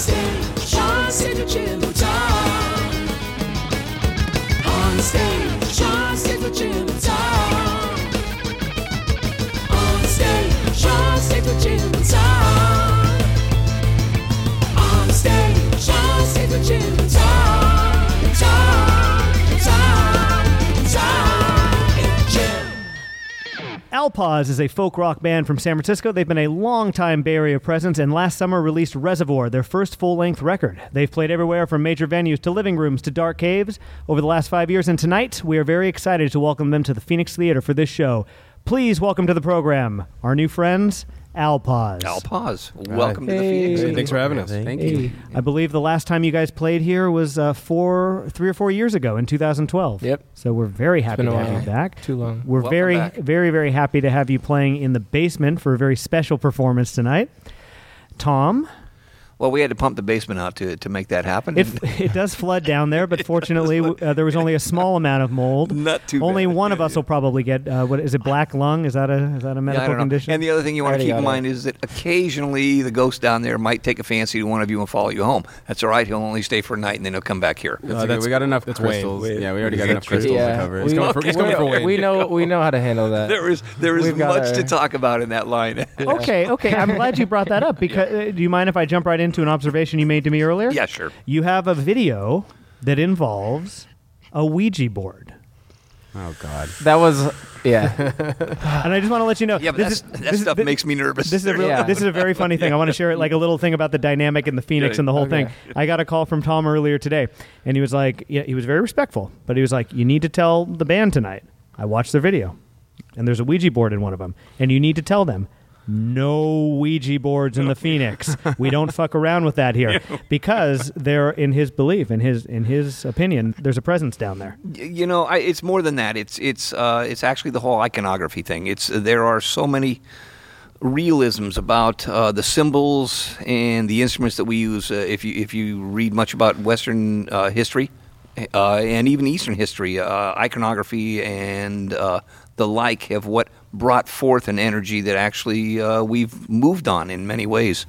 stage, Sean Signature Time. On stage. Owl Paws is a folk rock band from San Francisco. They've been a long-time Bay Area presence and last summer released Reservoir, their first full-length record. They've played everywhere from major venues to living rooms to dark caves over the last five years, and tonight we are very excited to welcome them to the Phoenix Theater for this show. Please welcome to the program our new friends, Owl Paws. Alpaz, welcome to the Phoenix. Hey, thanks for having us. Thank you. I believe the last time you guys played here was uh, four, three or four years ago in 2012. Yep. So we're very happy to a have you back. Too long. We're Welcome very, back. very, very happy to have you playing in the basement for a very special performance tonight. Tom, Well, we had to pump the basement out to, to make that happen. it, it does flood down there, but fortunately uh, there was only a small amount of mold. Not too Only bad. one of Yeah, us will probably get uh, what is it? Black lung? Is that a is that a medical don't know. condition? And the other thing you want to keep in mind is that occasionally the ghost down there might take a fancy to one of you and follow you home. That's all right. He'll only stay for a night and then he'll come back here. Uh, that's- we got enough that's crystals. Wayne. Yeah, we already got enough crystals yeah, to cover. we, It's coming for, it's coming for Wayne. we know we know how to handle that. There is there is We've much to talk about in that line. Okay, okay. I'm glad you brought that up because uh, do you mind if I jump right into an observation you made to me earlier? yeah, sure. You have a video that involves a Ouija board. oh God. That was yeah. And I just want to let you know. Yeah, but this that's, is- that this is- stuff thi- makes me nervous. This is a real, Yeah. this is a very funny thing. I want to share it like a little thing about the dynamic in the Phoenix and the whole Okay. thing. I got a call from Tom earlier today, and he was like, yeah, he was very respectful, but he was like, you need to tell the band tonight. I watched their video, and there's a Ouija board in one of them, and you need to tell them. No Ouija boards in the Phoenix. We don't fuck around with that here because there, in his belief, in his in his opinion, there's a presence down there. You know, I, it's more than that. It's it's uh, it's actually the whole iconography thing. It's there are so many realisms about uh, the symbols and the instruments that we use. Uh, if you if you read much about Western uh, history uh, and even Eastern history, uh, iconography and uh, the like have what brought forth an energy that actually uh, we've moved on in many ways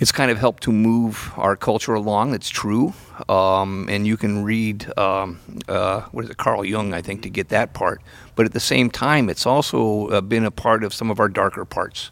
it's kind of helped to move our culture along. It's true, um, and you can read um, uh, what is it, Carl Jung, I think, to get that part. But at the same time, it's also uh, been a part of some of our darker parts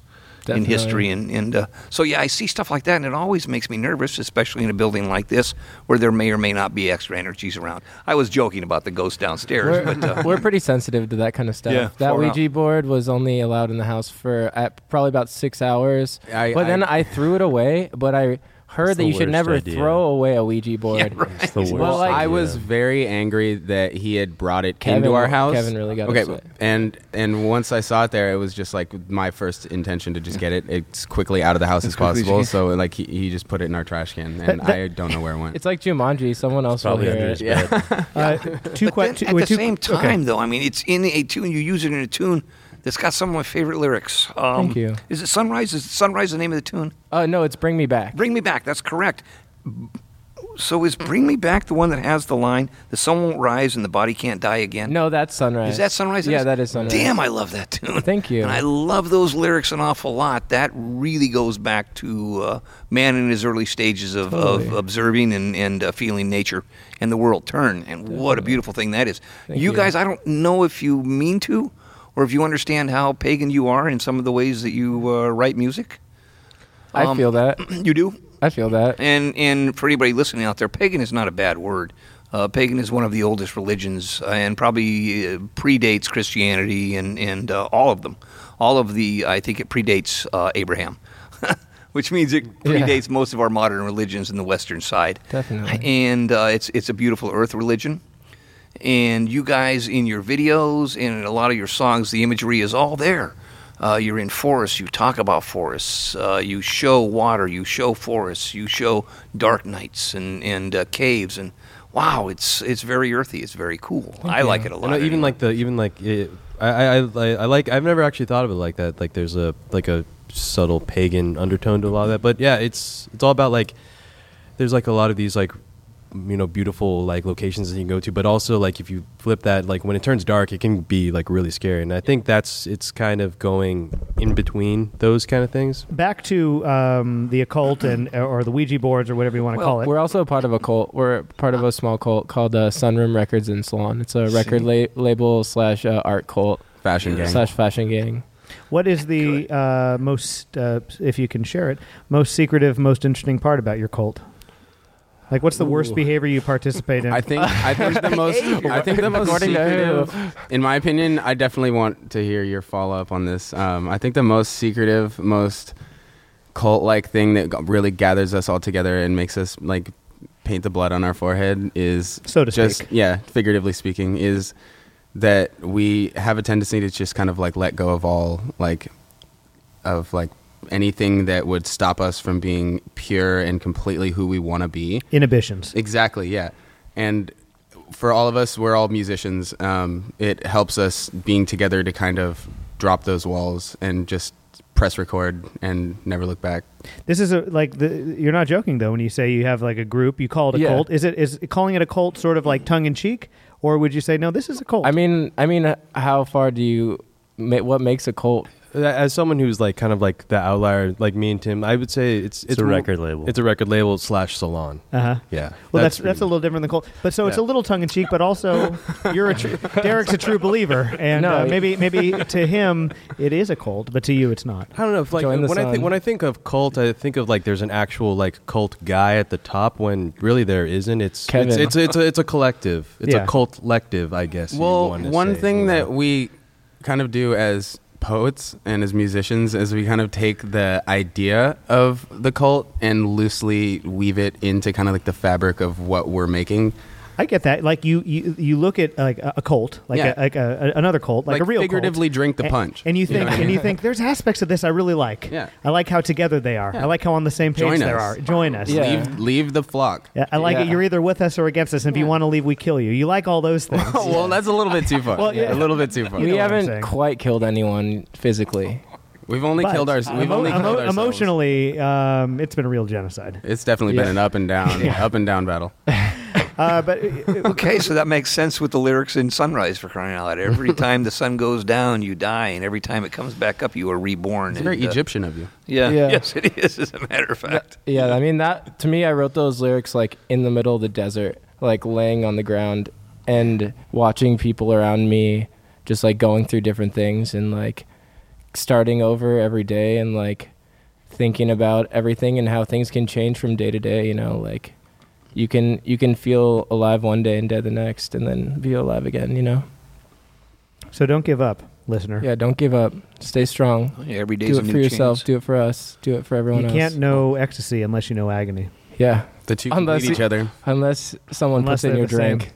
in history, and, and uh, so yeah, I see stuff like that, and it always makes me nervous, especially in a building like this where there may or may not be extra energies around. I was joking about the ghost downstairs, We're, but uh, we're pretty sensitive to that kind of stuff. Yeah, that far out. Ouija board was only allowed in the house for probably about six hours. I- but then I- I threw it away. But I heard that you should worst never idea. throw away a Ouija board. It's the worst. Well, like- I idea. was very angry that he had brought it Kevin- into our house. Kevin really got okay, upset. and and once I saw it there, it was just like my first intention to just get it as quickly out of the house as quickly as you possible. can. So like he, he just put it in our trash can, and That- that- I don't know where it went. It's like Jumanji. Someone else will probably hear under it. his bed. Uh, two But then questions. at the same time, though, I mean, it's in a tune. You use it in a tune that's got some of my favorite lyrics. Um, Thank you. Is it Sunrise? Is Sunrise the name of the tune? Uh, no, it's Bring Me Back. Bring Me Back. That's correct. So is Bring Me Back the one that has the line, the sun won't rise and the body can't die again? no, that's Sunrise. Is that Sunrise? Yeah, that is Sunrise. Damn, I love that tune. Thank you. And I love those lyrics an awful lot. That really goes back to uh, man in his early stages of, of observing and, and uh, feeling nature and the world turn. And what a beautiful thing that is. You you. guys, I don't know if you mean to or if you understand how pagan you are in some of the ways that you uh, write music. I Um, feel that. You do? I feel that. And and for anybody listening out there, pagan is not a bad word. Uh, pagan is one of the oldest religions uh, and probably uh, predates Christianity and and uh, all of them. All of the I think it predates uh, Abraham, which means it Yeah. predates most of our modern religions in the Western side. Definitely. And uh, it's it's a beautiful Earth religion. And you guys in your videos and a lot of your songs, the imagery is all there. Uh, you're in forests. You talk about forests. Uh, you show water. You show forests. You show dark nights and and uh, caves. And wow, it's it's very earthy. It's very cool. I like it a lot. know, even like the even like it, I, I I I like I've never actually thought of it like that. Like there's a like a subtle pagan undertone to a lot of that. But yeah, it's it's all about like there's like a lot of these like you know beautiful like locations that you can go to, but also like if you flip that like when it turns dark, it can be like really scary. And I think that's it's kind of going in between those kind of things. Back to um, the occult and or the Ouija boards or whatever you want to Well, call it. We're also part of a cult. We're part of a small cult called uh, Sunroom Records and Salon. It's a record la- label slash uh, art cult Fashion gang. slash fashion gang. What is the uh, most, uh, if you can share it, most secretive, most interesting part about your cult? Like, what's the worst Ooh. behavior you participate in? I think I think the most I think the most According to secretive, in my opinion, I definitely want to hear your follow up on this. Um, I think the most secretive, most cult like thing that g- really gathers us all together and makes us like paint the blood on our forehead is so to just speak. yeah, figuratively speaking, is that we have a tendency to just kind of like let go of all like of like anything that would stop us from being pure and completely who we want to be. Inhibitions. Exactly, yeah. And for all of us, we're all musicians. Um, it helps us being together to kind of drop those walls and just press record and never look back. This is a like the. You're not joking though when you say you have like a group. You call it a Yeah. cult. Is it is calling it a cult sort of like tongue in cheek, or would you say no? This is a cult. I mean, I mean, uh, how far do you? What makes a cult? As someone who's like kind of like the outlier, like me and Tim, I would say it's It's a more- record label. It's a record label slash salon. uh huh. Yeah. Well, that's that's, pretty a little different than cult. But so it's a little tongue in cheek, but also you're a tr- Derek's a true believer, and No, uh, maybe maybe to him it is a cult, but to you it's not. I don't know. If, like Join when I think when I think of cult, I think of like there's an actual like cult guy at the top. When really there isn't. It's Kevin. It's it's, it's a it's a collective. It's Yeah. a cult lective, I guess. Well, wanna one say. thing that we kind of do as poets and as musicians as we kind of take the idea of the cult and loosely weave it into kind of like the fabric of what we're making. I get that. Like you you, you look at like a, a cult, like Yeah. a, like a, a- another cult, like, Like, a real figuratively cult. drink the A- punch. and you You think know what I and mean? you think there's aspects of this I really like. Yeah. I like how together they are. Yeah. I like how on the same page Join they us. are. Join us. Yeah. Leave leave the flock. Yeah, I like it. Yeah. You're either with us or against us. And if you want to leave, we kill you. You like all those things. well, that's a little bit too far. Well, yeah. A little bit too far. You we know what I'm haven't saying. quite killed anyone physically. We've only But killed our. We've emo- only emo- killed ourselves. emotionally. Um, it's been a real genocide. It's definitely been Yeah. an up and down, Yeah. up and down battle. Uh, but Okay, so that makes sense with the lyrics in Sunrise for crying out loud. Every time the sun goes down, you die, and every time it comes back up, you are reborn. It's very And, uh, Egyptian of you. Yeah, Yeah. yes, it is. As a matter of fact. Yeah, I mean that to me, I wrote those lyrics like in the middle of the desert, like laying on the ground and watching people around me just like going through different things and like starting over every day and like thinking about everything and how things can change from day to day, you know, like you can you can feel alive one day and dead the next and then be alive again, you know. so don't give up, listener. Yeah, don't give up. Stay strong. Yeah, every day's Do a it new for yourself. chance. Do it for us. Do it for everyone else. You else. can't know ecstasy unless you know agony. Yeah, The two Unless complete each other. unless someone Unless puts it in your drink,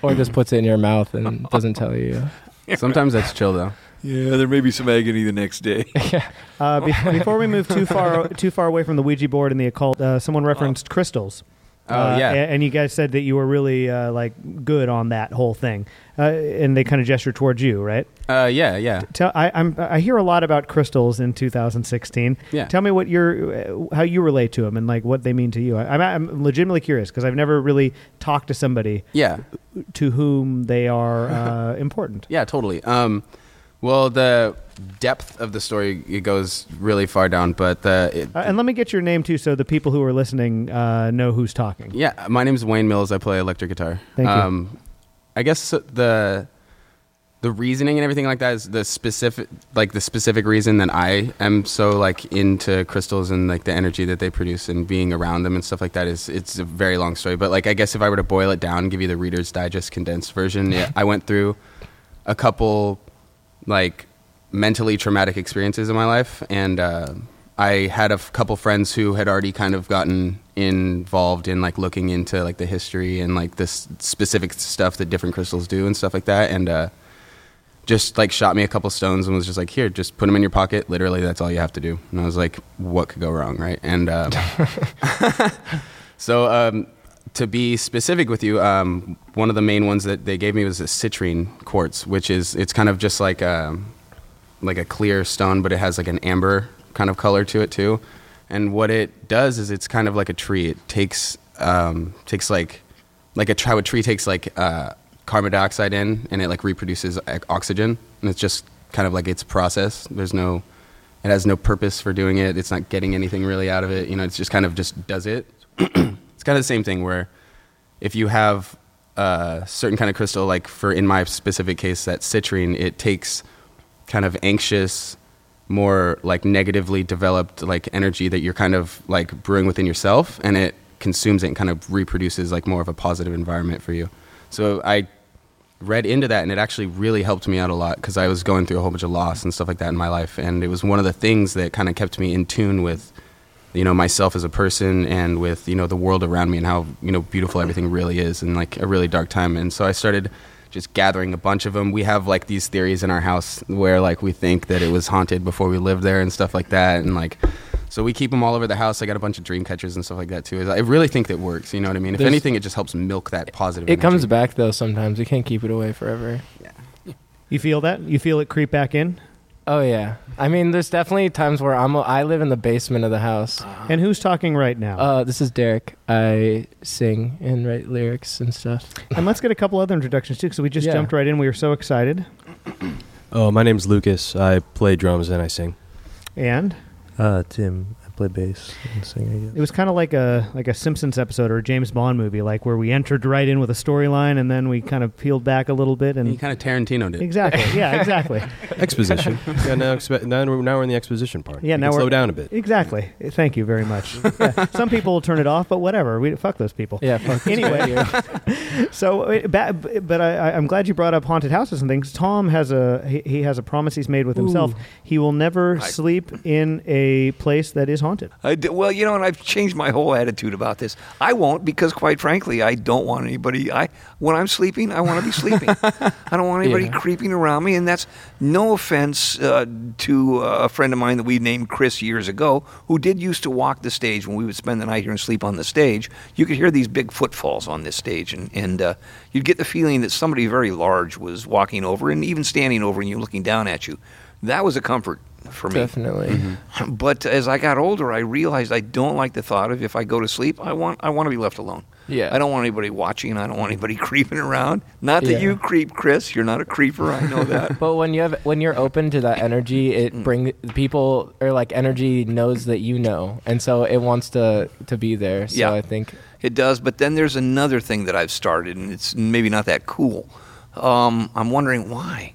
or just puts it in your mouth and doesn't tell you. Sometimes that's chill though. Yeah, there may be some agony the next day. Uh, be- before we move too far too far away from the Ouija board and the occult, uh, someone referenced crystals. Oh Uh, yeah. a- and you guys said that you were really uh, like good on that whole thing, uh, and they kind of gestured towards you, right? Uh, yeah, yeah. Tell, I, I'm, I hear a lot about crystals in 2016. Yeah. Tell me what you're, uh, how you relate to them and like what they mean to you. I, I'm, I'm legitimately curious because I've never really talked to somebody Yeah. to whom they are uh, important. Yeah, totally. Um, well, the depth of the story it goes really far down, but the it, Uh, and let me get your name too, so the people who are listening uh, know who's talking. yeah, my name is Wayne Mills. I play electric guitar. Thank you. Um, I guess the the reasoning and everything like that is the specific like the specific reason that I am so like into crystals and like the energy that they produce and being around them and stuff like that is it's a very long story. But like I guess if I were to boil it down, and give you the Reader's Digest condensed version, yeah, I went through a couple like mentally traumatic experiences in my life. And uh, i had a f- couple friends who had already kind of gotten involved in like looking into like the history and like this specific stuff that different crystals do and stuff like that. And uh, just like shot me a couple stones and was just like here just put them in your pocket. Literally that's all you have to do. And i was like what could go wrong? Right? And uh, so um, to be specific with you, um, one of the main ones that they gave me was a citrine quartz, which is it's kind of just like a like a clear stone, but it has like an amber kind of color to it too. And what it does is it's kind of like a tree. It takes um, takes like like a how a tree takes like uh, carbon dioxide in and it like reproduces oxygen and it's just kind of like its process. There's no it has no purpose for doing it. It's not getting anything really out of it. You know, it's just kind of just does it. it's kind of the same thing where if you have a certain kind of crystal, like for in my specific case, that citrine, it takes kind of anxious, more like negatively developed like energy that you're kind of like brewing within yourself, and it consumes it and kind of reproduces like more of a positive environment for you. So I read into that and it actually really helped me out a lot because I was going through a whole bunch of loss and stuff like that in my life and it was one of the things that kind of kept me in tune with you know myself as a person and with you know the world around me and how you know beautiful everything really is in like a really dark time and so I started just gathering a bunch of them we have like these theories in our house where like we think that it was haunted before we lived there and stuff like that and like so we keep them all over the house. I got a bunch of dream catchers and stuff like that too. I really think that works. You know what I mean? If There's- anything, it just helps milk that positive. It comes back though sometimes. We can't keep it away forever. Yeah. You feel that? You feel it creep back in? Oh yeah. I mean, there's definitely times where I'm. I live in the basement of the house. And who's talking right now? Uh, this is Derek. I sing and write lyrics and stuff. and let's get a couple other introductions too, because we just Yeah. jumped right in. We were so excited. Oh, my name's Lucas. I play drums and I sing. And Uh, Tim, I play bass and sing. I guess. it was kind of like a like a Simpsons episode or a James Bond movie, like where we entered right in with a storyline and then we kind of peeled back a little bit And and you kind of Tarantino'd it. exactly, yeah, exactly, Exposition. yeah, now, expe- now, we're, now we're in the exposition part. Yeah, We now can we're- slow down a bit. exactly. Thank you very much. Yeah, Some people will turn it off, but whatever. We fuck those people. Yeah. Fuck Anyway, so uh, but I, I- I'm glad you brought up haunted houses and things. Tom has a he, he has a promise he's made with himself. Ooh. He will never Right. sleep in a place that is haunted. I d- well, you know, and I've changed my whole attitude about this. I won't because, quite frankly, I don't want anybody. I when I'm sleeping, I want to be sleeping. I don't want anybody Yeah. creeping around me, and that's no offense uh, to uh, a friend of mine that we named Chris years ago, who did used to walk the stage when we would spend the night here and sleep on the stage. You could hear these big footfalls on this stage, and and uh, you'd get the feeling that somebody very large was walking over, and even standing over, and you looking down at you. That was a comfort for me. Definitely. But as I got older, I realized I don't like the thought of if I go to sleep, I want I want to be left alone. Yeah. I don't want anybody watching. I don't want anybody creeping around. Not that Yeah. you creep, Chris. You're not a creeper. I know that. But when you have when you're open to that energy, it Mm. bring people or like energy knows that you know, and so it wants to to be there. So Yeah. I think It does. But then there's another thing that I've started, and it's maybe not that cool. Um, I'm wondering why.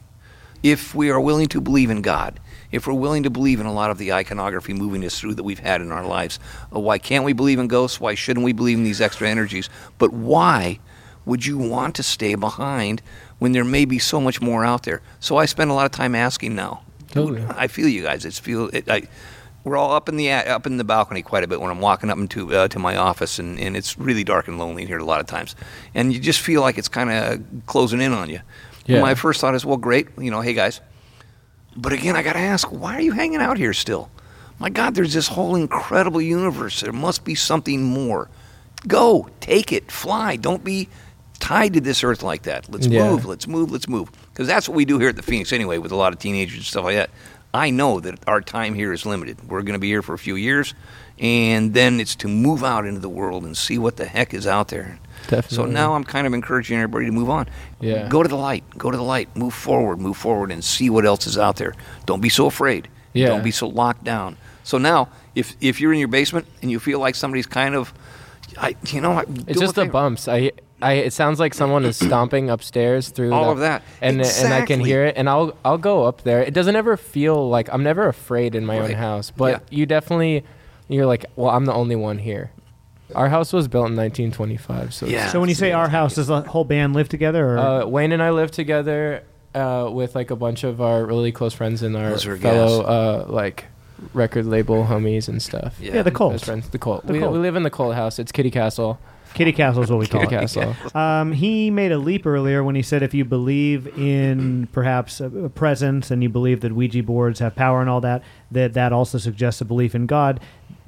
If we are willing to believe in God, if we're willing to believe in a lot of the iconography moving us through that we've had in our lives, uh, why can't we believe in ghosts? Why shouldn't we believe in these extra energies? But why would you want to stay behind when there may be so much more out there? So I spend a lot of time asking now. Totally. I feel you guys. It's feel it, I, we're all up in the up in the balcony quite a bit when I'm walking up into uh, to my office, and, and it's really dark and lonely in here a lot of times, and you just feel like it's kind of closing in on you. Yeah. My first thought is, well, great, you know, hey guys, but again, I got to ask, why are you hanging out here still? My God, there's this whole incredible universe. There must be something more. Go, take it, fly. Don't be tied to this earth like that. Let's Yeah. move, let's move, let's move. Because that's what we do here at the Phoenix anyway, with a lot of teenagers and stuff like that. I know that our time here is limited. We're going to be here for a few years, and then it's to move out into the world and see what the heck is out there. So now I'm kind of encouraging everybody to move on. Yeah. Go to the light. Go to the light. Move forward. Move forward and see what else is out there. Don't be so afraid. Yeah. Don't be so locked down. So now, if if you're in your basement and you feel like somebody's kind of, I you know, I- it's just the favor. bumps. I I it sounds like someone is stomping upstairs through All the- of that. and and I can hear it, and I'll I'll go up there. It doesn't ever feel like I'm never afraid in my own house, but Yeah. you definitely you're like, well, I'm the only one here. Our house was built in 1925, so Yeah. So when you say our house, does the whole band live together? Or? Uh, Wayne and I live together uh, with like a bunch of our really close friends and our fellow uh, like record label homies and stuff. Yeah. yeah, the Colt. Best friends, the Colt. The we, Colt. we live in the Colt house. It's Kitty Castle. Kitty Castle is what we call Kitty it. Castle. Um, he made a leap earlier when he said if you believe in perhaps a, presence and you believe that Ouija boards have power and all that, that that also suggests a belief in God.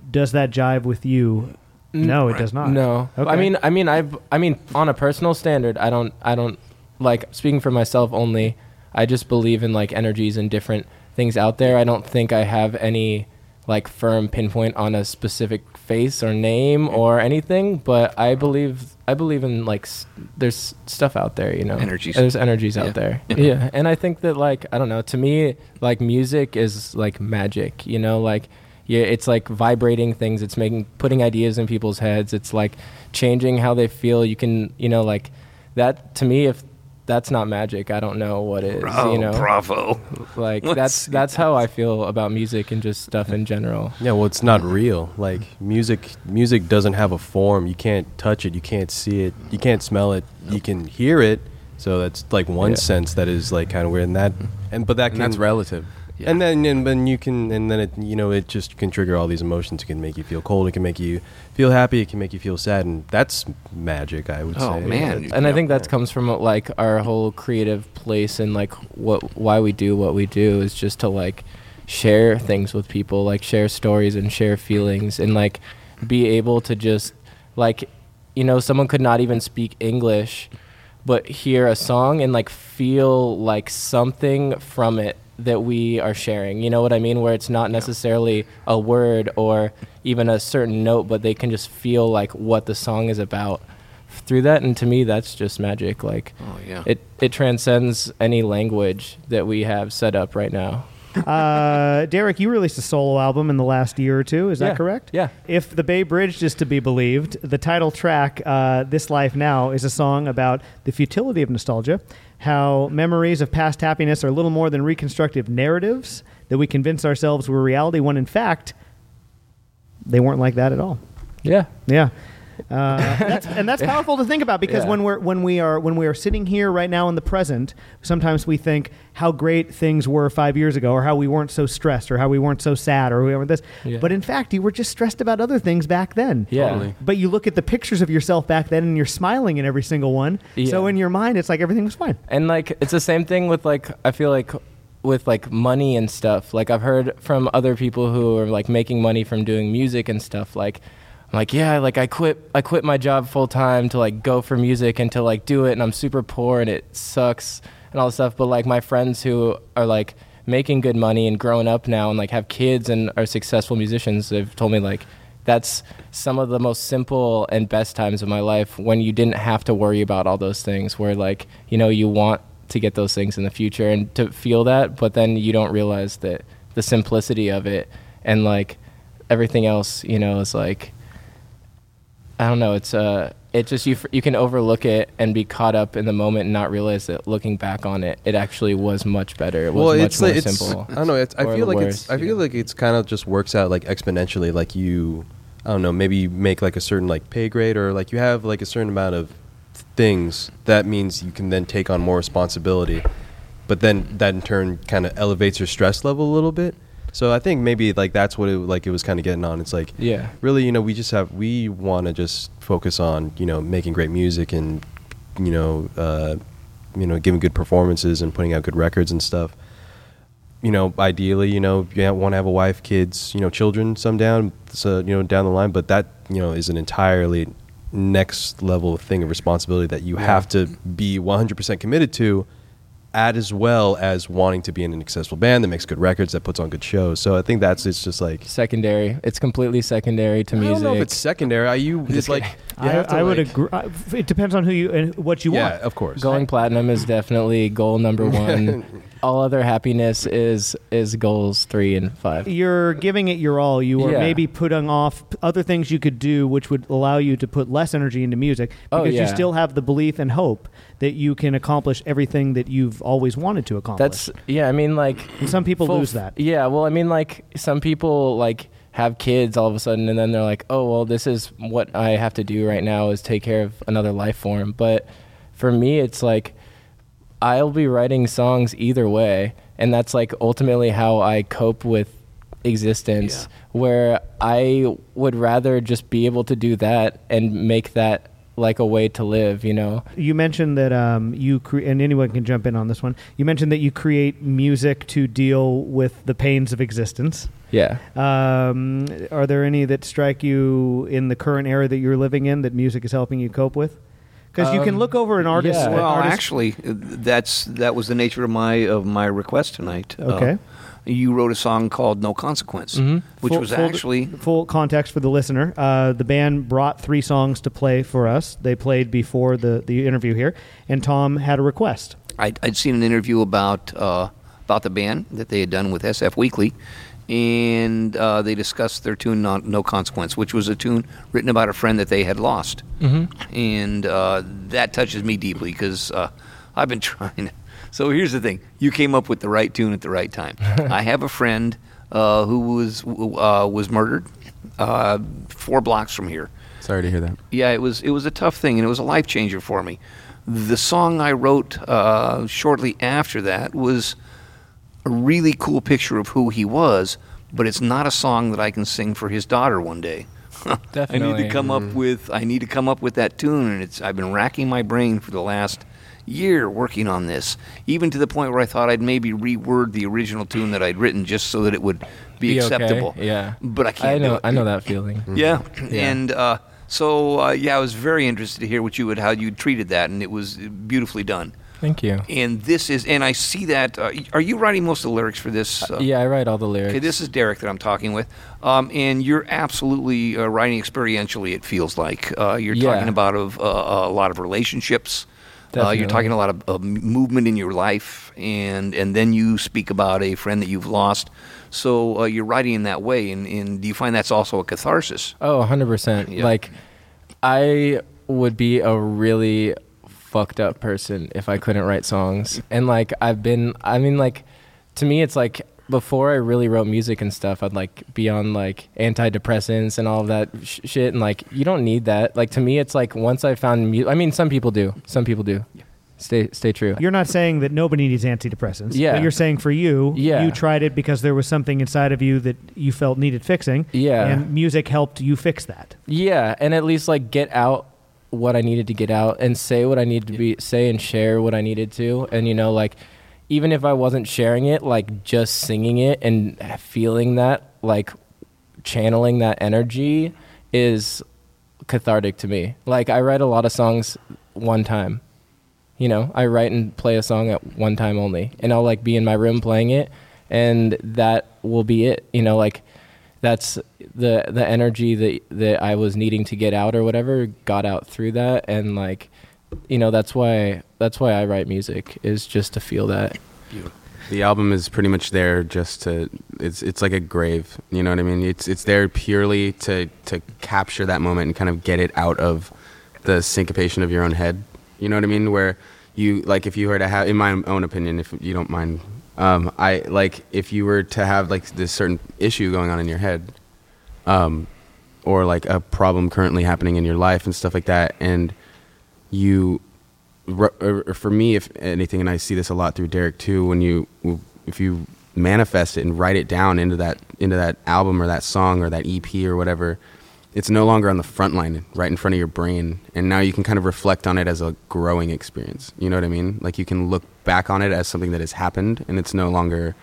Does that jive with you? No, it does not. No, Okay. I mean, I mean, I, I mean, on a personal standard, I don't, I don't like speaking for myself only. I just believe in like energies and different things out there. I don't think I have any like firm pinpoint on a specific face or name or anything, but I believe I believe in like s- there's stuff out there, you know. Energies. There's energies Yeah. out there. Yeah. Yeah. And I think that like I don't know, to me like music is like magic, you know, like yeah, it's like vibrating things. It's making putting ideas in people's heads. It's like changing how they feel. You can, you know, like that to me if that's not magic, I don't know what is, Oh, you know. bravo. Like Let's that's see. that's how I feel about music and just stuff in general. Yeah, well, it's not real. Like music, music doesn't have a form. You can't touch it. You can't see it. You can't smell it. You can hear it. So that's like one Yeah. sense that is like kind of weird. And that, and but that And can that's relative. And then and then you can and then it you know it just can trigger all these emotions. It can make you feel cold. It can make you feel happy. It can make you feel sad, and that's magic. I would Oh, say. man. and I think that comes from like our whole creative place and like what why we do what we do is just to like share things with people, like share stories and share feelings and like be able to just like you know someone could not even speak English but hear a song and like feel like something from it that we are sharing. You know what I mean? Where it's not necessarily a word or even a certain note, but they can just feel like what the song is about through that. And to me, that's just magic. Like Oh yeah. it, it transcends any language that we have set up right now. Uh, Derek, you released a solo album in the last year or two. Is that Yeah. correct? Yeah. If the Bay Bridged is to be believed, the title track, uh, "This Life Now," is a song about the futility of nostalgia, how memories of past happiness are little more than reconstructive narratives that we convince ourselves were reality when in fact they weren't like that at all. Yeah. Yeah. Uh, that's, and that's powerful to think about because Yeah. when we're when we are when we are sitting here right now in the present, sometimes we think how great things were five years ago, or how we weren't so stressed, or how we weren't so sad, or we weren't this. Yeah. But in fact, you were just stressed about other things back then. Yeah. Totally. But you look at the pictures of yourself back then, and you're smiling in every single one. So in your mind, it's like everything was fine. And like it's the same thing with like I feel like with like money and stuff. Like I've heard from other people who are like making money from doing music and stuff. Like I'm like yeah, like I quit I quit my job full time to like go for music and to like do it, and I'm super poor and it sucks and all this stuff. But like my friends who are like making good money and growing up now and like have kids and are successful musicians, they've told me like that's some of the most simple and best times of my life when you didn't have to worry about all those things where like you know you want to get those things in the future and to feel that but then you don't realize that the simplicity of it and like everything else you know is like i don't know it's uh it just you you can overlook it and be caught up in the moment and not realize that looking back on it it actually was much better it was well, much it's more like it's. simple I don't know. It's, I feel like worse, it's. I feel know? like it's kind of just works out like exponentially. Like you, I don't know. Maybe you make like a certain like pay grade, or like you have like a certain amount of things. That means you can then take on more responsibility, but then that in turn kind of elevates your stress level a little bit. So I think maybe like that's what it like it was kind of getting on. It's like yeah really, you know, we just have we want to just focus on you know making great music and you know uh, you know giving good performances and putting out good records and stuff. You know, ideally, you know, you want to have a wife, kids, you know, children, some down, so you know, down the line. But that you know is an entirely next level thing of responsibility that you have to be 100% committed to at as well as wanting to be in an successful band that makes good records that puts on good shows so i think that's it's just like secondary it's completely secondary to I music don't know if it's secondary. I you it's like you I, have to, I would like- agree. I- It depends on who you and what you yeah, want. of course. Going platinum is definitely goal number one. all other happiness is is goals three and five. You're giving it your all. You are Yeah. maybe putting off other things you could do, which would allow you to put less energy into music Oh, because you still have the belief and hope that you can accomplish everything that you've always wanted to accomplish. That's yeah. I mean, like And some people full lose that. Yeah. Well, I mean, like some people like have kids all of a sudden, and then they're like, oh well, this is what I have to do right now is take care of another life form. But for me, it's like I'll be writing songs either way, and that's like ultimately how I cope with existence. Where I would rather just be able to do that and make that like a way to live. You know. You mentioned that um, you cre- and anyone can jump in on this one. You mentioned that you create music to deal with the pains of existence. Yeah. Um, are there any that strike you in the current era that you're living in that music is helping you cope with? Because you can Um, look over an artist. yeah. Well, artist- actually, uh, that's that was the nature of my of my request tonight. Uh, Okay. you wrote a song called "No Consequence," Mhm. which Full- was full- actually full context for the listener. Uh, the band brought three songs to play for us. They played before the, the interview here, and Tom had a request. I'd, I'd seen an interview about uh, about the band that they had done with SF Weekly, and uh, they discussed their tune "No, no Consequence," which was a tune written about a friend that they had lost, Mm-hmm. and uh, that touches me deeply because uh, I've been trying. to- So here's the thing: you came up with the right tune at the right time. I have a friend uh, who was uh, was murdered uh, four blocks from here. Sorry to hear that. Yeah, it was it was a tough thing, and it was a life changer for me. The song I wrote uh, shortly after that was a really cool picture of who he was, but it's not a song that I can sing for his daughter one day. I need to come up with I need to come up with that tune, and it's I've been racking my brain for the last year working on this, even to the point where I thought I'd maybe reword the original tune that I'd written just so that it would be, Be okay, acceptable. yeah. but I I can't. do know. it. I know that feeling. Yeah, Yeah. and uh, so uh, yeah, I was very interested to hear what you would how you treated that, and it was beautifully done. Thank you. And this is, and I see that. Uh, are you writing most of the lyrics for this? Uh, yeah, I write all the lyrics. Okay, this is Derek that I'm talking with, um, and you're absolutely uh, writing experientially. It feels like uh, you're Yeah. talking about of uh, a lot of relationships. Uh, you're talking a lot of, of movement in your life, and and then you speak about a friend that you've lost. So uh, you're writing in that way, and, and do you find that's also a catharsis? Oh, 100%. Yeah. Like, I would be a really fucked up person if I couldn't write songs. And, like, I've been, I mean, like, to me, it's like before I really wrote music and stuff, I'd like be on like antidepressants and all of that sh- shit. And, like, you don't need that. Like, to me, it's like once I found music, I mean, some people do. Some people do. Stay, stay true. You're not saying that nobody needs antidepressants. Yeah. But you're saying for you, Yeah. you tried it because there was something inside of you that you felt needed fixing. Yeah. And music helped you fix that. Yeah, and at least like get out what I needed to get out and say what I needed to be say and share what I needed to. And you know, like even if I wasn't sharing it, like just singing it and feeling that, like channeling that energy is cathartic to me. Like I write a lot of songs one time. You know, I write and play a song at one time only. And I'll like be in my room playing it and that will be it. You know, like that's the the energy that that I was needing to get out or whatever got out through that and like you know that's why that's why I write music is just to feel that. The album is pretty much there just to it's it's like a grave, you know what I mean? It's it's there purely to to capture that moment and kind of get it out of the syncopation of your own head. You know what I mean? Where you like if you were to have in my own opinion if you don't mind um I like if you were to have like this certain issue going on in your head um or like a problem currently happening in your life and stuff like that and you or or for me if anything and i see this a lot through derek too when you if you manifest it and write it down into that into that album or that song or that ep or whatever it's no longer on the front line right in front of your brain. And now you can kind of reflect on it as a growing experience. You know what i mean? Like you can look back on it as something that has happened and it's no longer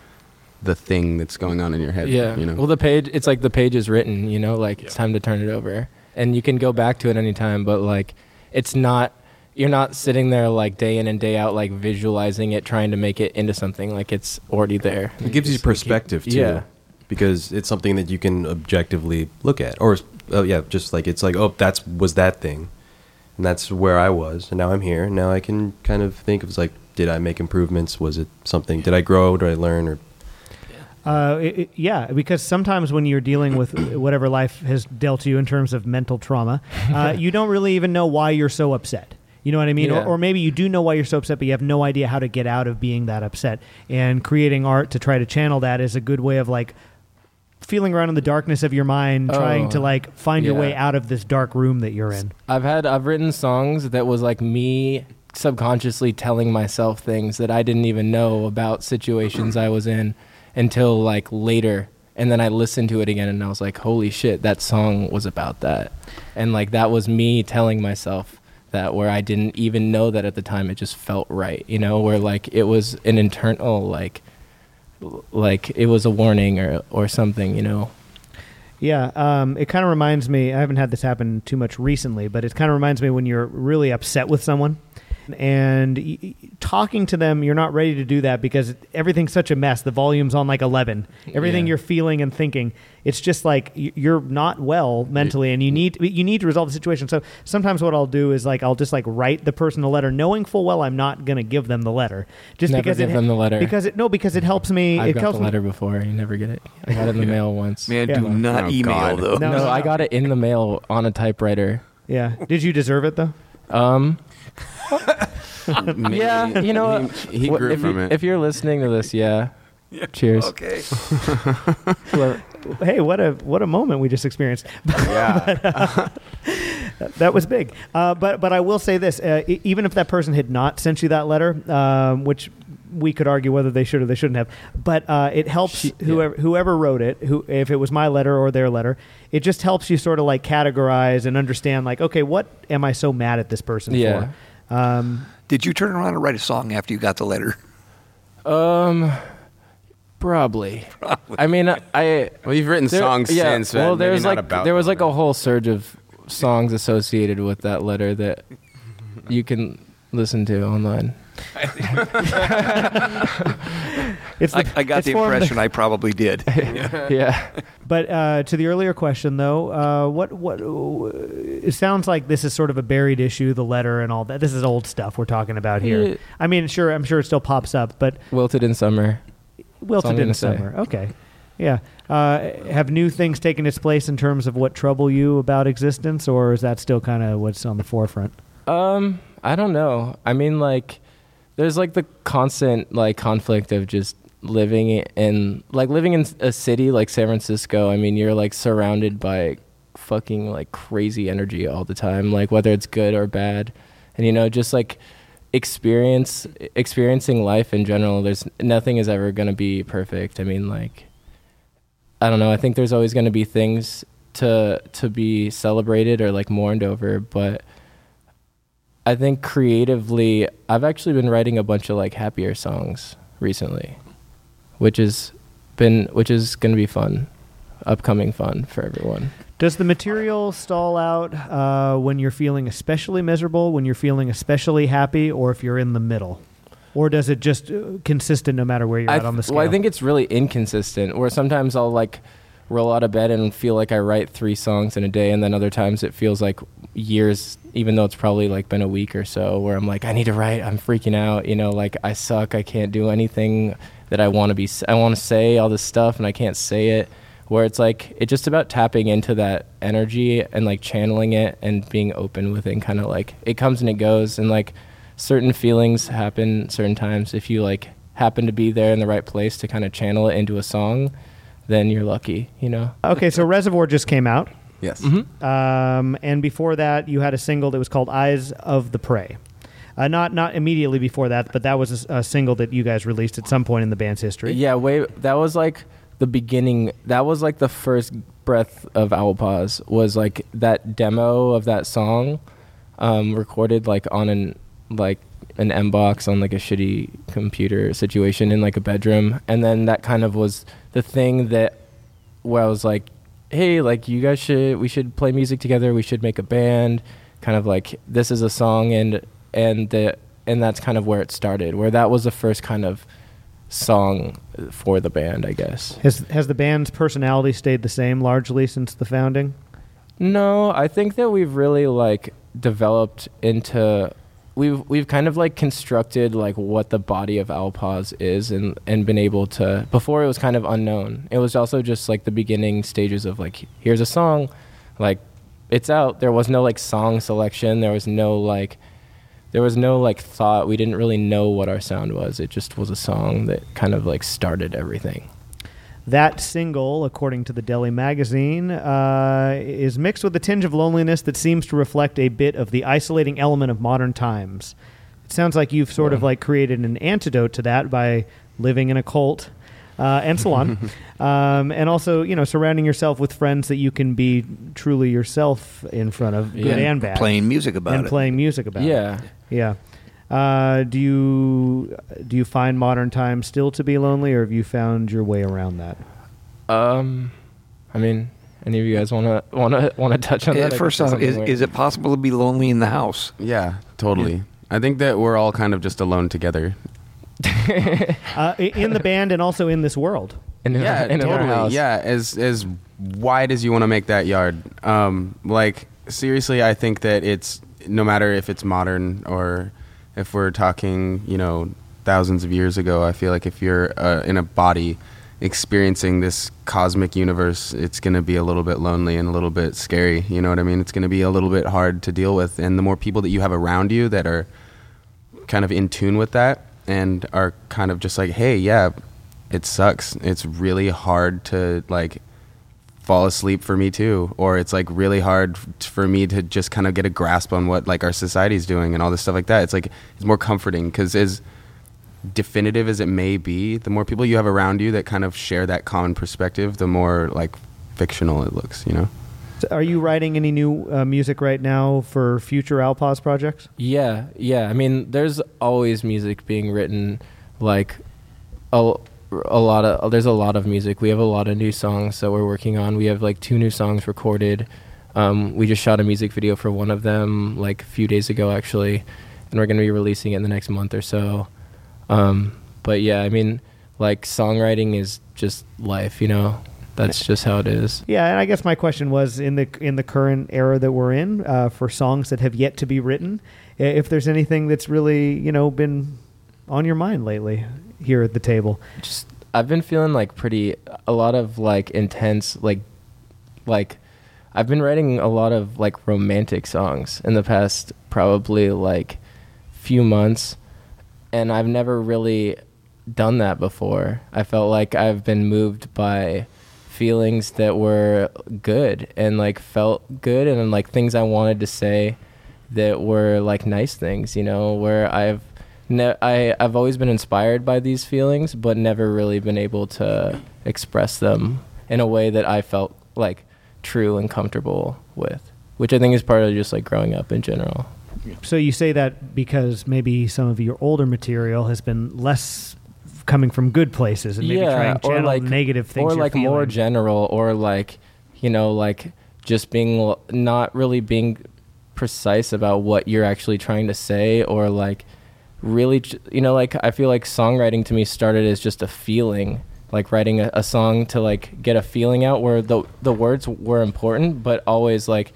the thing that's going on in your head Yeah. you know Well, the page, it's like the page is written, you know, like it's time to turn it over. And you can go back to it anytime, but like it's not, you're not sitting there like day in and day out, like visualizing it, trying to make it into something. Like it's already there. It gives you just, like, keep- perspective too. Yeah. Because it's something that you can objectively look at, or oh yeah, just like it's like oh that's was that thing, and that's where I was, and now I'm here. And now I can kind of think of like, did I make improvements? Was it something? Did I grow? Did I learn? Or Uh, it, it- yeah, because sometimes when you're dealing with whatever life has dealt you in terms of mental trauma, uh, you don't really even know why you're so upset. You know what I mean? Yeah. Or, or maybe you do know why you're so upset, but you have no idea how to get out of being that upset. And creating art to try to channel that is a good way of like feeling around in the darkness of your mind, trying Oh, to like find your way out of this dark room that you're in. I've had, I've written songs that was like me subconsciously telling myself things that I didn't even know about situations I was in until like later. And then I listened to it again and I was like, holy shit, that song was about that. And like that was me telling myself that where I didn't even know that at the time. It just felt right, you know, where like it was an internal, like, like it was a warning or, or something, you know. Yeah, um, it kind of reminds me. I haven't had this happen too much recently, but it kind of reminds me when you're really upset with someone, and y- y- talking to them, you're not ready to do that because everything's such a mess. The volume's on like 11. Everything Yeah. you're feeling and thinking, it's just like you're not well mentally, and you need you need to resolve the situation. So sometimes what I'll do is like I'll just like write the person a letter, knowing full well I'm not going to give them the letter, just Never because give it, them the letter. Because it no, because it helps me. I've it got helps the me- letter before. You never get it. I got it in the mail once. Man, Yeah. do not Oh, email God. though. No, no, no, I got it in the mail on a typewriter. Yeah. Did you deserve it though? Um, Maybe yeah, you know what? He, he grew if, from you, it. if you're listening to this, yeah. Cheers. Okay. Whoever- hey, what a what a moment we just experienced. yeah. that was big. Uh, but but I will say this: uh, e- even if that person had not sent you that letter, um, which we could argue whether they should or they shouldn't have, but uh, it helps She- yeah. whoever whoever wrote it, who if it was my letter or their letter, it just helps you sort of like categorize and understand, like, okay, what am I so mad at this person Yeah. for? Um, Did you turn around and write a song after you got the letter? Um, probably. I mean, I. well, you've written there- songs yeah, since. Well, but maybe there's like there was like a whole surge of songs associated with that letter that you can listen to online. it's I, the, I got it's the formed impression I probably did. yeah. But uh, to the earlier question, though, uh, what what it sounds like this is sort of a buried issue, the letter and all that. This is old stuff we're talking about here. Yeah. I mean, sure, I'm sure it still pops up, but Wilted in summer. wilted in gonna the say. summer. Okay, yeah. Uh, have new things taken its place in terms of what trouble you about existence, or is that still kind of what's on the forefront? Um, I don't know. I mean, like, there's like the constant like conflict of just living in like living in a city like San Francisco. I mean, you're like surrounded by fucking like crazy energy all the time, like whether it's good or bad, and you know, just like experience experiencing life in general. There's nothing is ever gonna be perfect. I mean, like, I don't know. I think there's always gonna be things to to be celebrated or like mourned over, but I think creatively, I've actually been writing a bunch of like happier songs recently, which is been which is going to be fun, upcoming fun for everyone. Does the material stall out uh, when you're feeling especially miserable, when you're feeling especially happy, or if you're in the middle? Or does it just uh, consistent no matter where you're I at on the scale? well, I think it's really inconsistent. Where sometimes I'll like roll out of bed and feel like I write three songs in a day, and then other times it feels like years, even though it's probably like been a week or so. Where I'm like, I need to write. I'm freaking out. You know, like I suck. I can't do anything that I want to be. I want to say all this stuff, and I can't say it. Where it's like it's just about tapping into that energy and like channeling it and being open with it. And kind of like it comes and it goes, and like certain feelings happen certain times. If you like happen to be there in the right place to kind of channel it into a song, then you're lucky, you know. okay, so Reservoir just came out. Yes. Um, and before that, you had a single that was called "Eyes of the Prey." Uh, not not immediately before that, but that was a single that you guys released at some point in the band's history. Yeah, wait, that was like the beginning. That was like the first breath of Owl Paws was like that demo of that song, um, recorded like on an like an M box on like a shitty computer situation in like a bedroom, and then that kind of was the thing that where I was like, hey, like you guys should we should play music together. We should make a band. Kind of like this is a song and and the and that's kind of where it started. Where that was the first kind of song for the band, I guess. Has has the band's personality stayed the same largely since the founding? No, I think that we've really like developed into we've we've kind of like constructed like what the body of Owl Paws is and and been able to before it was kind of unknown. It was also just like the beginning stages of like here's a song like it's out. There was no like song selection. There was no like there was no like thought. We didn't really know what our sound was. It just was a song that kind of like started everything. That single, according to the Delhi magazine, uh, is mixed with a tinge of loneliness that seems to reflect a bit of the isolating element of modern times. It sounds like you've sort of like created an antidote to that by living in a cult uh, and so on, um, and also you know surrounding yourself with friends that you can be truly yourself in front of, good Yeah. and bad, Playing music about and it. playing music about it. yeah. Yeah. Uh, do you do you find modern times still to be lonely, or have you found your way around that? Um, I mean, any of you guys want to want to want to touch on Yeah, that? First off, is, is it possible to be lonely in the house? Yeah, totally. I think that we're all kind of just alone together. Uh, in the band and also in this world. in, our- yeah, in totally. house. Yeah, as as wide as you want to make that yard. Um, like seriously, I think that it's no matter if it's modern or if we're talking, you know, thousands of years ago. I feel like if you're uh, in a body experiencing this cosmic universe, it's going to be a little bit lonely and a little bit scary. You know what I mean? It's going to be a little bit hard to deal with, and the more people that you have around you that are kind of in tune with that and are kind of just like, hey, yeah, it sucks. It's really hard to like fall asleep for me too, or it's like really hard for me to just kind of get a grasp on what like our society's doing and all this stuff like that. It's like it's more comforting because as definitive as it may be, the more people you have around you that kind of share that common perspective, the more like fictional it looks. You know. So Are you writing any new uh, music right now for future Owl Paws projects? Yeah, yeah. I mean, there's always music being written. Like a, a lot of there's a lot of music. We have a lot of new songs that we're working on. We have like two new songs recorded. Um, we just shot a music video for one of them like a few days ago actually, and we're gonna be releasing it in the next month or so. Um, but yeah, I mean, like songwriting is just life, you know. That's just how it is. Yeah, and I guess my question was in the in the current era that we're in uh, for songs that have yet to be written, if there's anything that's really you know been on your mind lately here at the table. just I've been feeling like pretty a lot of like intense like like I've been writing a lot of like romantic songs in the past probably like few months and I've never really done that before. I felt like I've been moved by feelings that were good and like felt good and like things I wanted to say that were like nice things, you know, where I've ne- I I've always been inspired by these feelings but never really been able to express them in a way that I felt like true and comfortable with, which I think is part of just like growing up in general. So you say that because maybe some of your older material has been less coming from good places and maybe trying to channel like negative things. or you're like more general, or like you know, like just being l- not really being precise about what you're actually trying to say, or like really, you know, like I feel like songwriting to me started as just a feeling, like writing a, a song to like get a feeling out, where the the words were important, but always like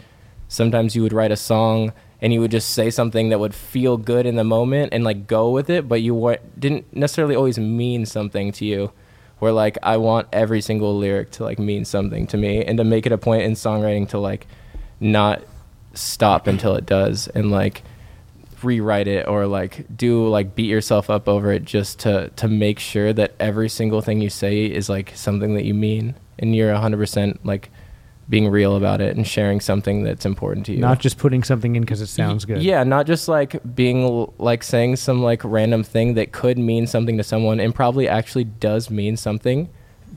sometimes you would write a song and you would just say something that would feel good in the moment and like go with it, but you didn't necessarily always mean something to you. Where like I want every single lyric to like mean something to me and to make it a point in songwriting to like not stop until it does and like rewrite it or like do like beat yourself up over it just to to make sure that every single thing you say is like something that you mean and you're 100% like being real about it and sharing something that's important to you. not just putting something in because it sounds good. Yeah, not just like being like saying some like random thing that could mean something to someone and probably actually does mean something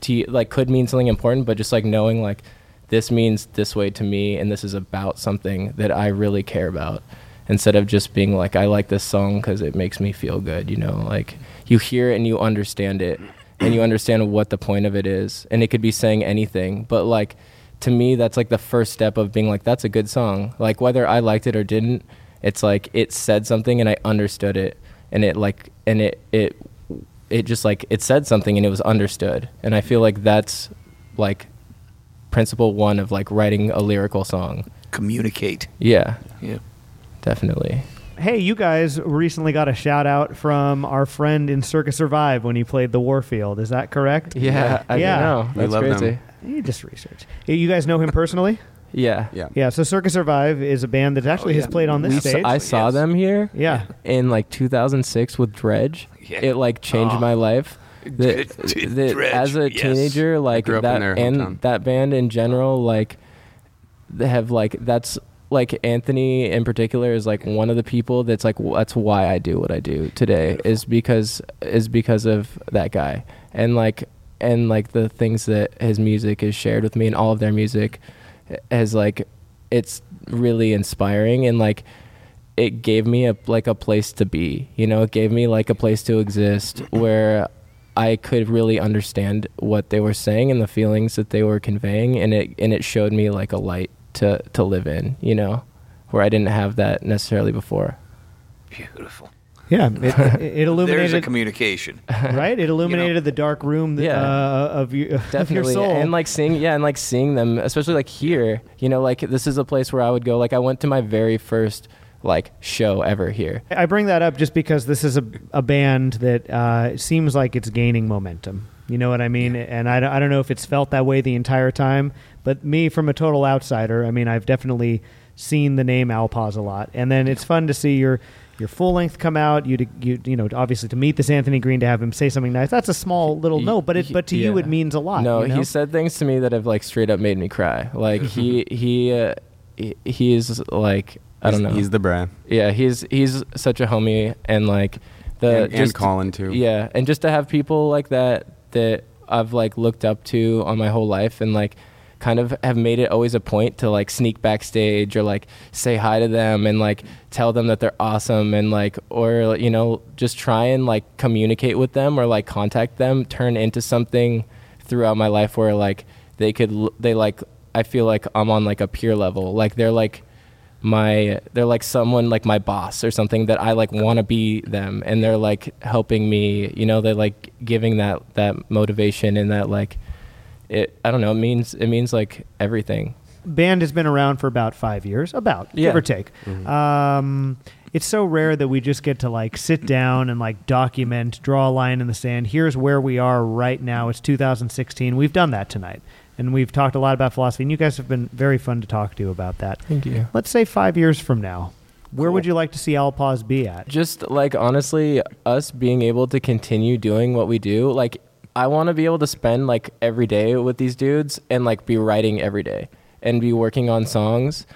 to you, like could mean something important, but just like knowing like this means this way to me and this is about something that I really care about instead of just being like I like this song cuz it makes me feel good, you know, like you hear it and you understand it and you understand what the point of it is and it could be saying anything, but like to me that's like the first step of being like that's a good song like whether i liked it or didn't it's like it said something and i understood it and it like and it it it just like it said something and it was understood and i feel like that's like principle one of like writing a lyrical song Communicate. yeah Yeah. Definitely Hey, you guys recently got a shout out from our friend in Circa Survive when he played the Warfield. Is that correct? yeah i Yeah. don't know We that's love them. You just research. You guys know him personally? yeah Yeah. Yeah. So Circa Survive is a band that actually Oh, has played on this we stage. i saw Yes. them here yeah. in like 2006 with Dredg. Yeah. It like changed Oh. my life. That, Dredg, that Dredg, as a yes. teenager, like grew up in that and hometown. that band in general, like they have like that's like Anthony in particular is like one of the people that's like that's why I do what I do today is because is because of that guy. And like and like the things that his music is shared with me and all of their music has like it's really inspiring and like it gave me a like a place to be you know? It gave me like a place to exist where i could really understand what they were saying and the feelings that they were conveying and it and it showed me like a light to to live in you know where i didn't have that necessarily before Beautiful. Yeah, it, it, it There's a communication. right. It illuminated the dark room. That, Yeah. uh, of, you, of your soul. and like seeing yeah and like seeing them especially like here you know like this is a place where i would go like i went to my very first like show ever here I bring that up just because this is a, a band that uh, seems like it's gaining momentum. You know what I mean? And I, I don't know if it's felt that way the entire time, but me, from a total outsider, I mean, I've definitely seen the name Owl Paws a lot. And then it's fun to see your your full length come out. You to, you you know obviously to meet this Anthony Green to have him say something nice. That's a small little He- note, but it he- but to you it means a lot. no you know? he said things to me that have like straight up made me cry like he he uh, he, he is like i don't He's- know He's the brand. yeah he's he's such a homie and like the And- and just Colin, too. yeah and just to have people like that that i've like looked up to on my whole life and like kind of have made it always a point to like sneak backstage or like say hi to them and like tell them that they're awesome and like or you know just try and like communicate with them or like contact them turn into something throughout my life where like they could they like i feel like i'm on like a peer level. Like they're like my they're like someone like my boss or something that I like want to be them and they're like helping me you know they're like giving that that motivation and that like it I don't know it means it means like everything band has been around for about five years, about Yeah. give or take. Um, it's so rare that we just get to like sit down and like document, draw a line in the sand. Here's where we are right now. It's 2016. We've done that tonight, and we've talked a lot about philosophy. And you guys have been very fun to talk to about that. thank you Let's say five years from now, where would you like to see Owl Paws be at? just like honestly us being able to continue doing what we do like i want to be able to spend like every day with these dudes and like be writing every day and be working on songs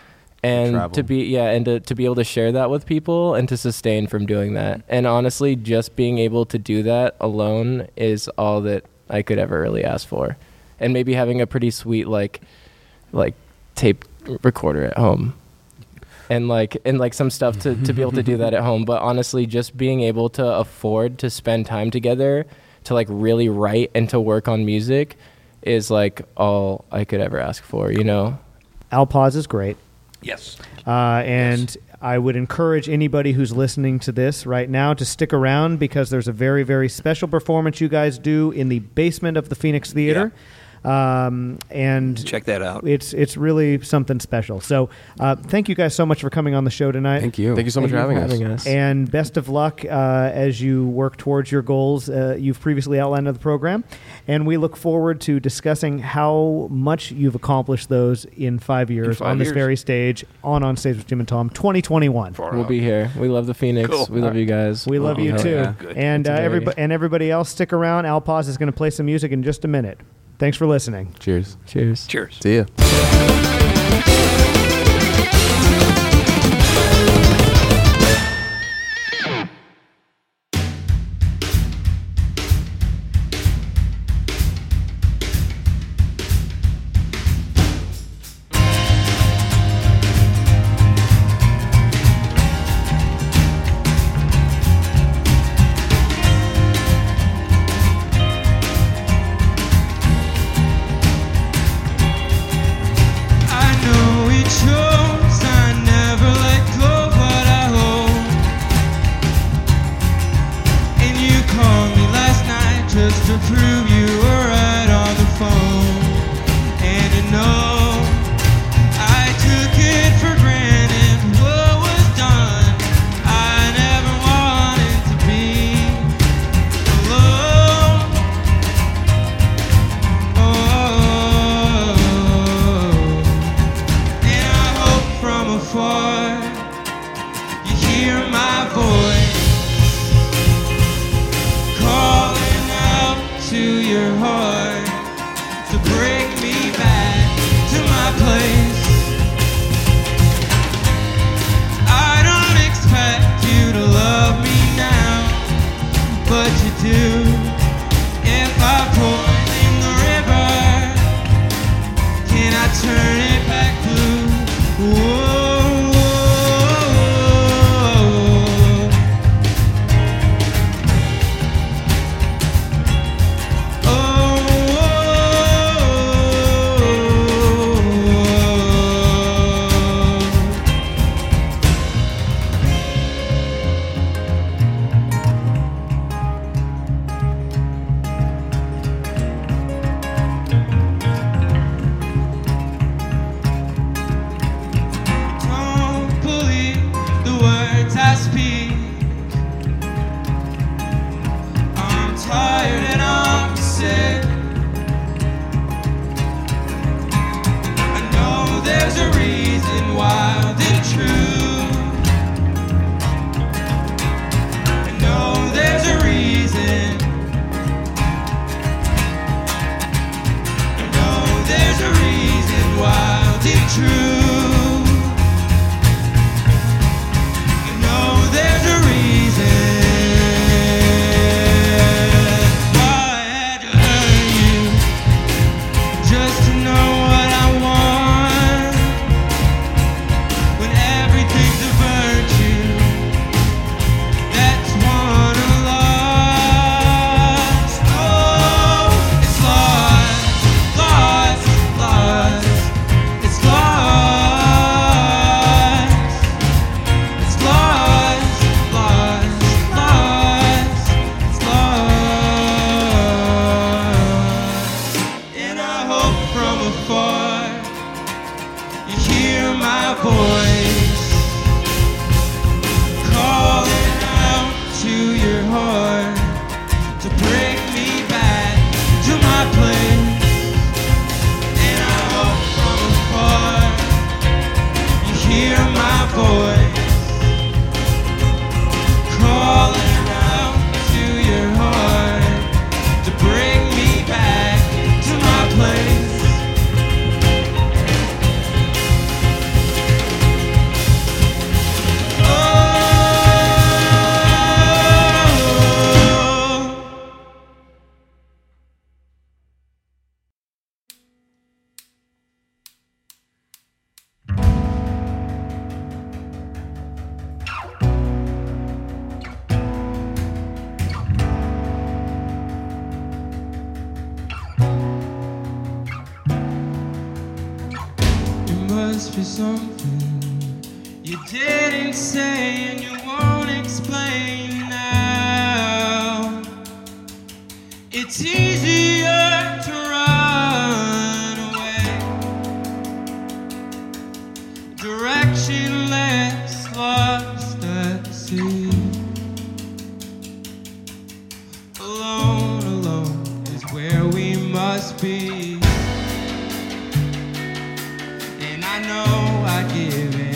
and Travel. to be yeah and to, to be able to share that with people and to sustain from doing that. Mm-hmm. And honestly just being able to do that alone is all that i could ever really ask for. And maybe having a pretty sweet like like tape recorder at home and like and like some stuff to, to be able to do that at home. But honestly just being able to afford to spend time together to like really write and to work on music is like all i could ever ask for you know Owl Paws is great. Yes. Uh, and I would encourage anybody who's listening to this right now to stick around because there's a very, very special performance you guys do in the basement of the Phoenix Theater. Um, and Check that out. it's it's really something special. So uh, thank you guys so much for coming on the show tonight. Thank you. Thank you so much Thank for having us. And best of luck uh, as you work towards your goals uh, you've previously outlined in the program. And we look forward to discussing how much you've accomplished those in five years five on this years. very stage on On Stage with Jim and Tom 2021. Far we'll out. be here we love the phoenix Cool. we love you guys We love Oh, you too. yeah. And uh, everybody and everybody else stick around. Owl Paws is going to play some music in just a minute. Thanks for listening. Cheers. cheers Cheers. See ya. Know I give all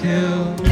kill.